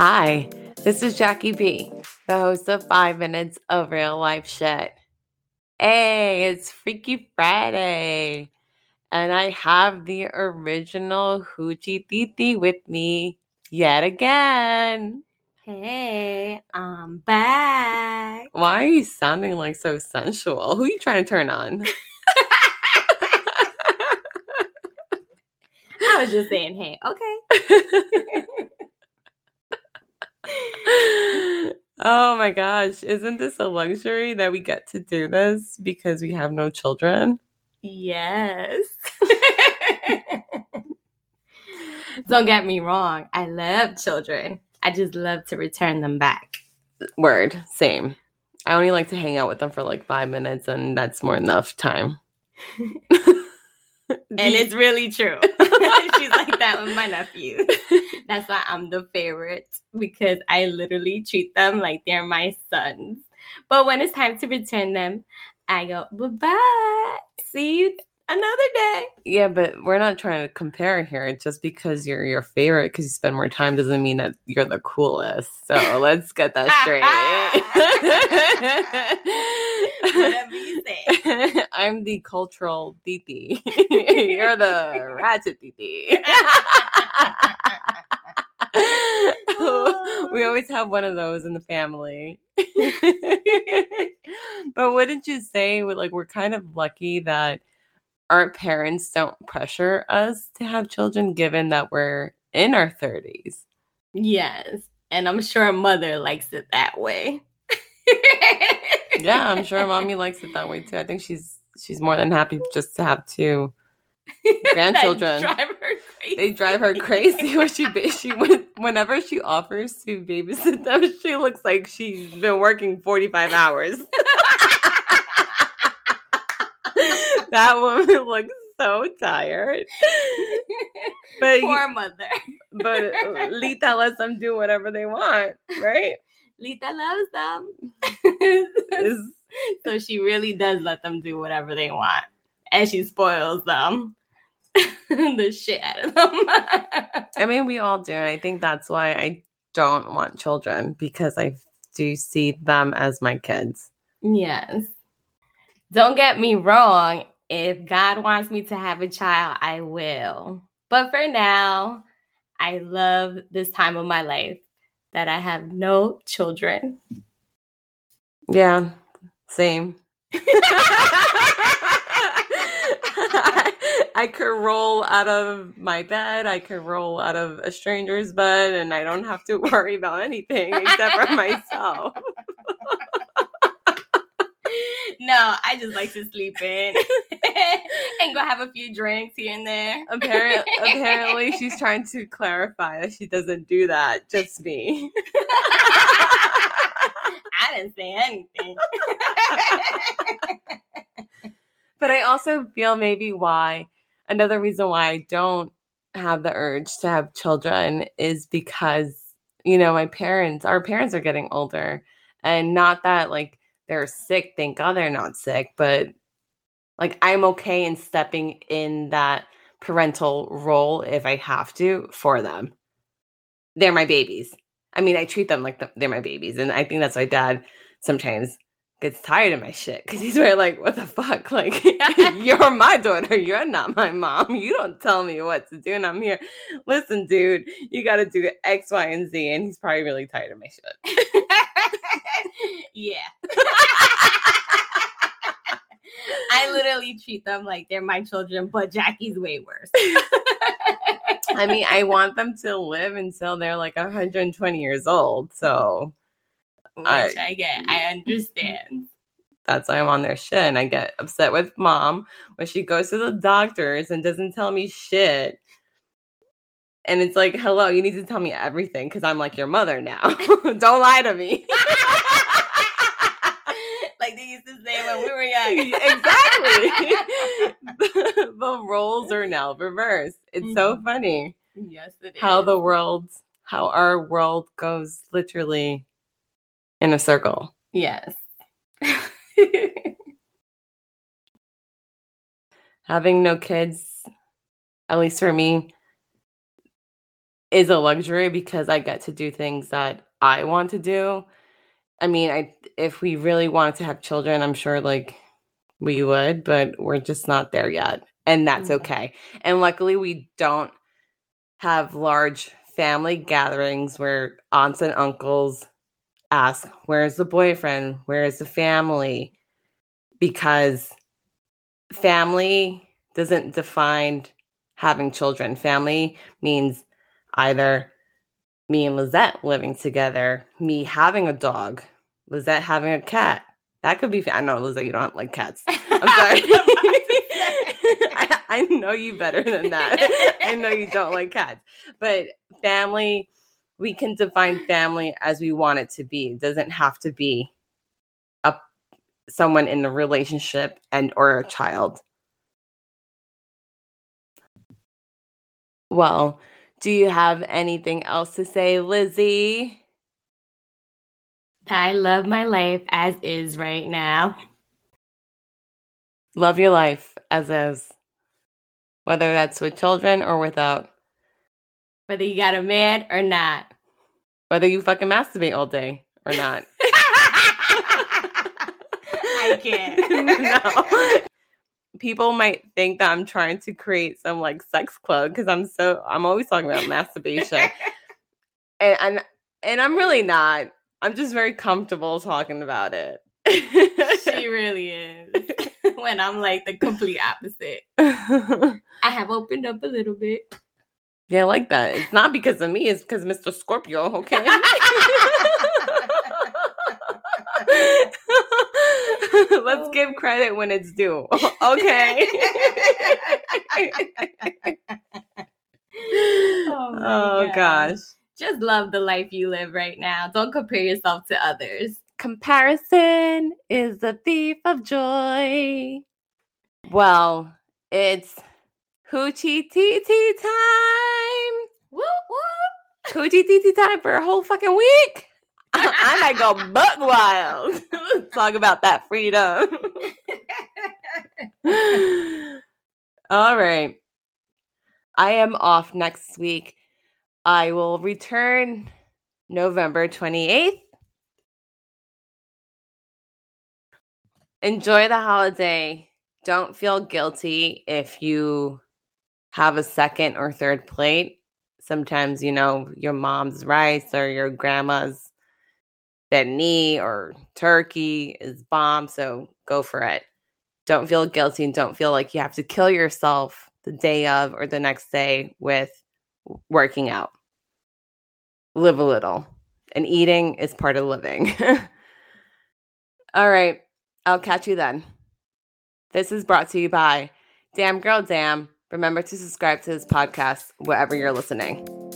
Hi, this is Jacqui B, the host of Five Minutes of Real Life Shit. Hey, it's Freaky Friday, and I have the original Hoochie Titi with me yet again. Hey, I'm back. Why are you sounding like so sensual? Who are you trying to turn on? I was just saying, hey, okay. oh my gosh, isn't this a luxury that we get to do this because we have no children? Yes. Don't get me wrong, I love children. I just love to return them back. Word, same. I only like to hang out with them for like five minutes, and that's more enough time. And it's really true. She's like that my nephews. That's why I'm the favorite because I literally treat them like they're my sons. But when it's time to return them, I go, bye bye. See you another day. Yeah, but we're not trying to compare here. Just because you're your favorite because you spend more time doesn't mean that you're the coolest. So let's get that straight. Whatever you say. I'm the cultural titi. you're the ratchet titi. we always have one of those in the family. but wouldn't you say like we're kind of lucky that our parents don't pressure us to have children given that we're in our 30s? Yes. And I'm sure a mother likes it that way. Yeah, I'm sure mommy likes it that way too. I think she's she's more than happy just to have two grandchildren. Drive they drive her crazy when she she whenever she offers to babysit them she looks like she's been working 45 hours that woman looks so tired but Poor mother. but lita lets them do whatever they want right Lita loves them. So she really does let them do whatever they want. And she spoils them. the shit out of them. i mean we all do and i think that's why i don't want children because i do see them as my kids yes. Don't get me wrong. If God wants me to have a child, I will. But for now, I love this time of my life that I have no children. Yeah, same. I could roll out of my bed. I could roll out of a stranger's bed, and I don't have to worry about anything except for myself. No, I just like to sleep in and go have a few drinks here and there. Apparently, apparently, she's trying to clarify that she doesn't do that. Just me. I didn't say anything. But I also feel maybe why another reason why I don't have the urge to have children is because, you know, my parents, our parents are getting older. And not that like they're sick, thank God they're not sick, but like I'm okay in stepping in that parental role if I have to for them. They're my babies. I mean, I treat them like the, they're my babies. And I think that's why dad sometimes gets tired of my shit because he's very like, what the fuck? Like, you're my daughter. You're not my mom. You don't tell me what to do. And I'm here. Listen, dude, you got to do X, Y, and Z. And he's probably really tired of my shit. yeah. I literally treat them like they're my children, but Jacqui's way worse. I mean, I want them to live until they're like 120 years old. So Which I- I get. I understand. that's why I'm on their shit. And I get upset with mom when she goes to the doctors and doesn't tell me shit. And it's like, hello, you need to tell me everything because I'm like your mother now. Don't lie to me. like they used to say when we were young. exactly. The, roles are now reversed. It's so Mhm. funny yes, it is. how the world, how our world goes literally in a circle. yes. Having no kids, at least for me, is a luxury because I get to do things that I want to do. I mean, I if we really wanted to have children, I'm sure like we would, but we're just not there yet. And that's Mhm. okay. And luckily we don't have large family gatherings where aunts and uncles ask, "Where's the boyfriend? Where's the family?" Because family doesn't define having children. Family means either me and Lizette living together, me having a dog, Lizette having a cat. That could be. I know, Lizette, you don't like cats. I'm sorry. I, I know you better than that. I know you don't like cats, but family, we can define family as we want it to be. It doesn't have to be a someone in a relationship and or a child. Well, do you have anything else to say, Lizzy? I love my life as is right now. Love your life as is, whether that's with children or without, Whether you got a man or not. whether you fucking masturbate all day or not. I can't. no. People might think that I'm trying to create some like sex club because I'm so I'm always talking about masturbation. And, and and I'm really not. I'm just very comfortable talking about it. she really is. when I'm like the complete opposite. I have opened up a little bit. yeah, I like that. It's not because of me, it's because Mr. Scorpio, okay? Let's oh. give credit when it's due. Okay. Oh, oh gosh. Just love the life you live right now. Don't compare yourself to others. Comparison is the thief of joy. Well, it's hoochie titi time. Woo woo. Hoochie titi time for a whole fucking week. I might go buck wild. Talk about that freedom. All right. I am off next week. I will return November 28th. Enjoy the holiday. Don't feel guilty if you have a second or third plate. Sometimes, you know, your mom's rice or your grandma's beni or turkey is bomb. So go for it. Don't feel guilty and don't feel like you have to kill yourself the day of or the next day with working out. Live a little. And eating is part of living. All right. I'll catch you then. This is brought to you by Damn Girl Damn. Remember to subscribe to this podcast wherever you're listening.